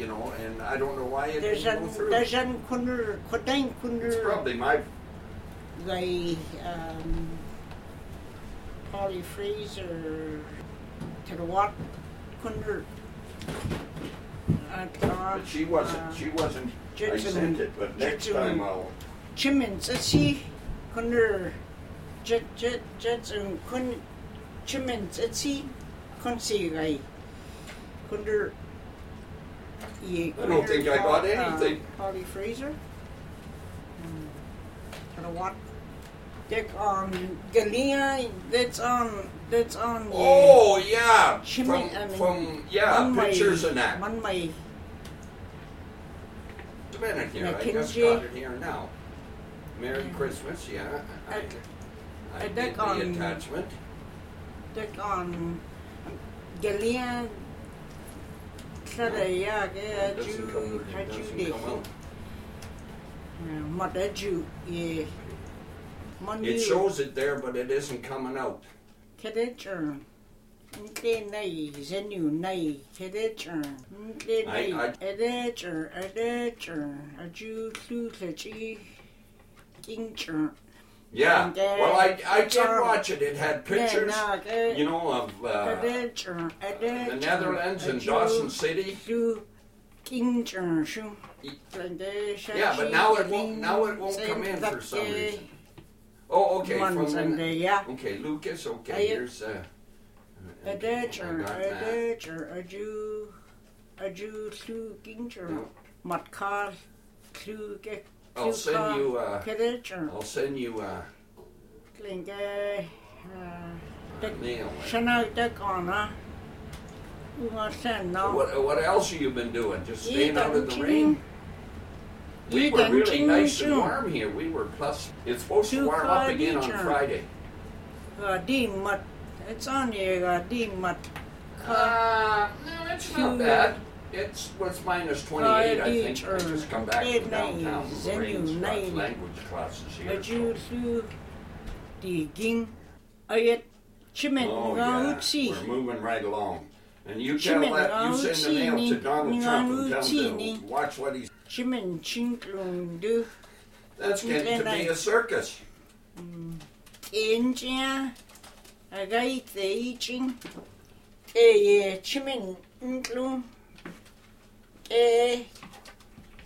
you know, and I don't know why it There's didn't go through. there's an kunner kudang It's probably my the um polyphrase or to the what kunner But she wasn't. uh, she wasn't. I sent it, but next Jetson- time I'll. Chimin Tsitsi kunner jet jet jetson kun Chimin Tsitsi kunsi gai kunner ye I don't think I got uh, anything. Polyphraser to the what Dick um, on Galia that's on that's on ye- Oh yeah, Shimmy, from, I mean, from yeah, may- pictures and that. One may Just a minute here. I just got it here now. Merry Yeah. Christmas, yeah. I, I- I, I did the on- attachment. Dick on Galia Saraya It ke doesn't aju come, it aju doesn't de come out. mat aju ye Mon It shows it there, but it isn't coming out. Kedecher Nte nei zenu nei kedecher Nte I- nei I- edecher edecher aju lu lechi Kingcher Yeah. And, uh, well, I I did watch it. It had pictures, Yeah, you know, of uh, the Netherlands and Dawson City. lu Kingcher shu Yeah, but now it won't. Now it won't come in for some reason. Oh, okay. From Monday, yeah. okay, Lucas. Okay, here's. Uh, A okay, I ditcher, got a that. ditcher, a Jew, a Jew, Slu Ginger, Yeah. Matkar, Slu Get, I'll send you. Uh, Keditcher, I'll send you uh, Klinge, a mail. Shana Dekona, Uma Sen, So no. what, what else have you been doing? Just staying out of the rain? We were really nice and eating. warm here. We were plus. It's supposed to warm up again on Friday. Uh, it's on here, uh, Dean Uh, no, it's not bad. It's was minus 28, I think. I just come back from downtown. nice, Lorraine's then got you language classes here. Jew, Slu, the Ging, Ayet, Chimen, Oh. We're moving right along. And you tell Chimen, that, you send the mail to Donald Trump and tell him to watch what he's. Chimen, Chinklung, That's getting to be a circus. India, a guy, the eating, えー、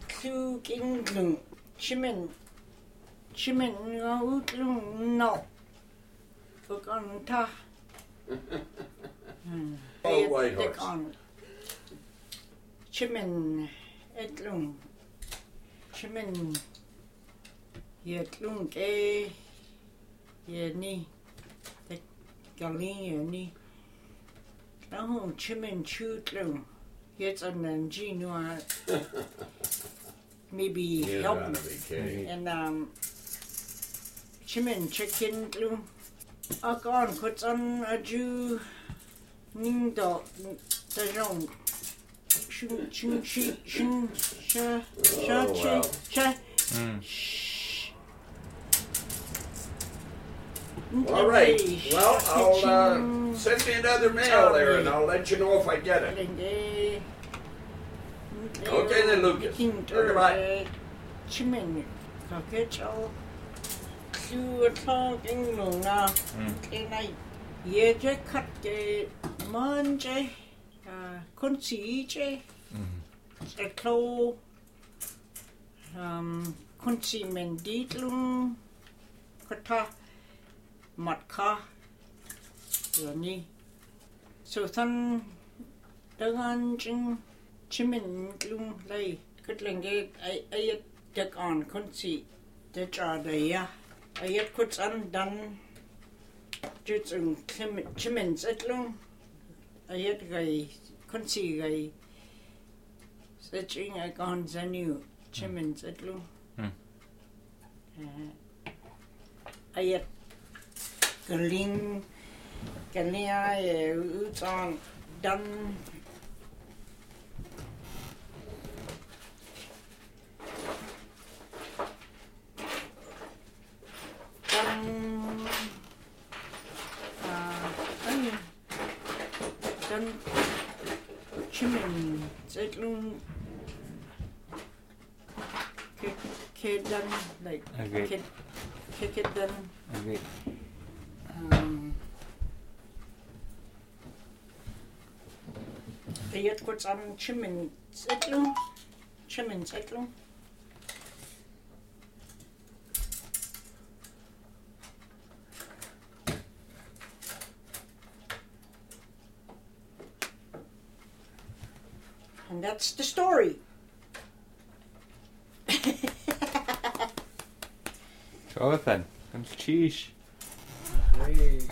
空金軍、地面、地面がうつんの、不簡単。Oh, Whitehorse. Chimmin, etlung, chimmin, yetlung, eh, yeni, the galin yeni, lahum chimmin chutlung. Chimen, Chutlung, yet an Nanjinua, maybe You're help gotta be kidding. and um chicken chicken glue a con puts on a ju ning do the rong shun shun shi shun sha sha Oh, chi wow. sha All right. Well, I'll uh, send me another mail there, and I'll let you know if I get it. Okay. Then, Lucas. Goodbye. Chimen, mặt kha rồi ni so thân đang ăn chừng chỉ mình luôn đây cái lần cái ai ai được on con chỉ để trả đây à. Ai kut ăn đan. Chút từng chỉ mình rất luôn ai cái con chỉ cái sẽ chỉ ngay con ra nhiều chỉ mình rất luôn ai Grün, Ganea, Utan, Dan. Dan. Dan. Dan. Chimin, Zeitlung. Kedan, like, okay. Kedan. Okay. Jetzt kurz an Chimin Zettel. Chimin Zettel. And that's the story. Jonathan, comes cheese. Great.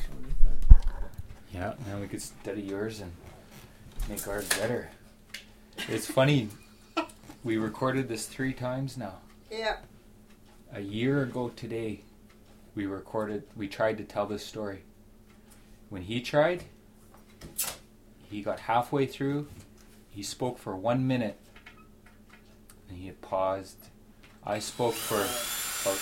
Yeah, now we could study yours and make ours better. It's funny, we recorded this three times now. Yeah. A year ago today, we recorded, we tried to tell this story. When he tried, he got halfway through, he spoke for one minute, and he had paused. I spoke for about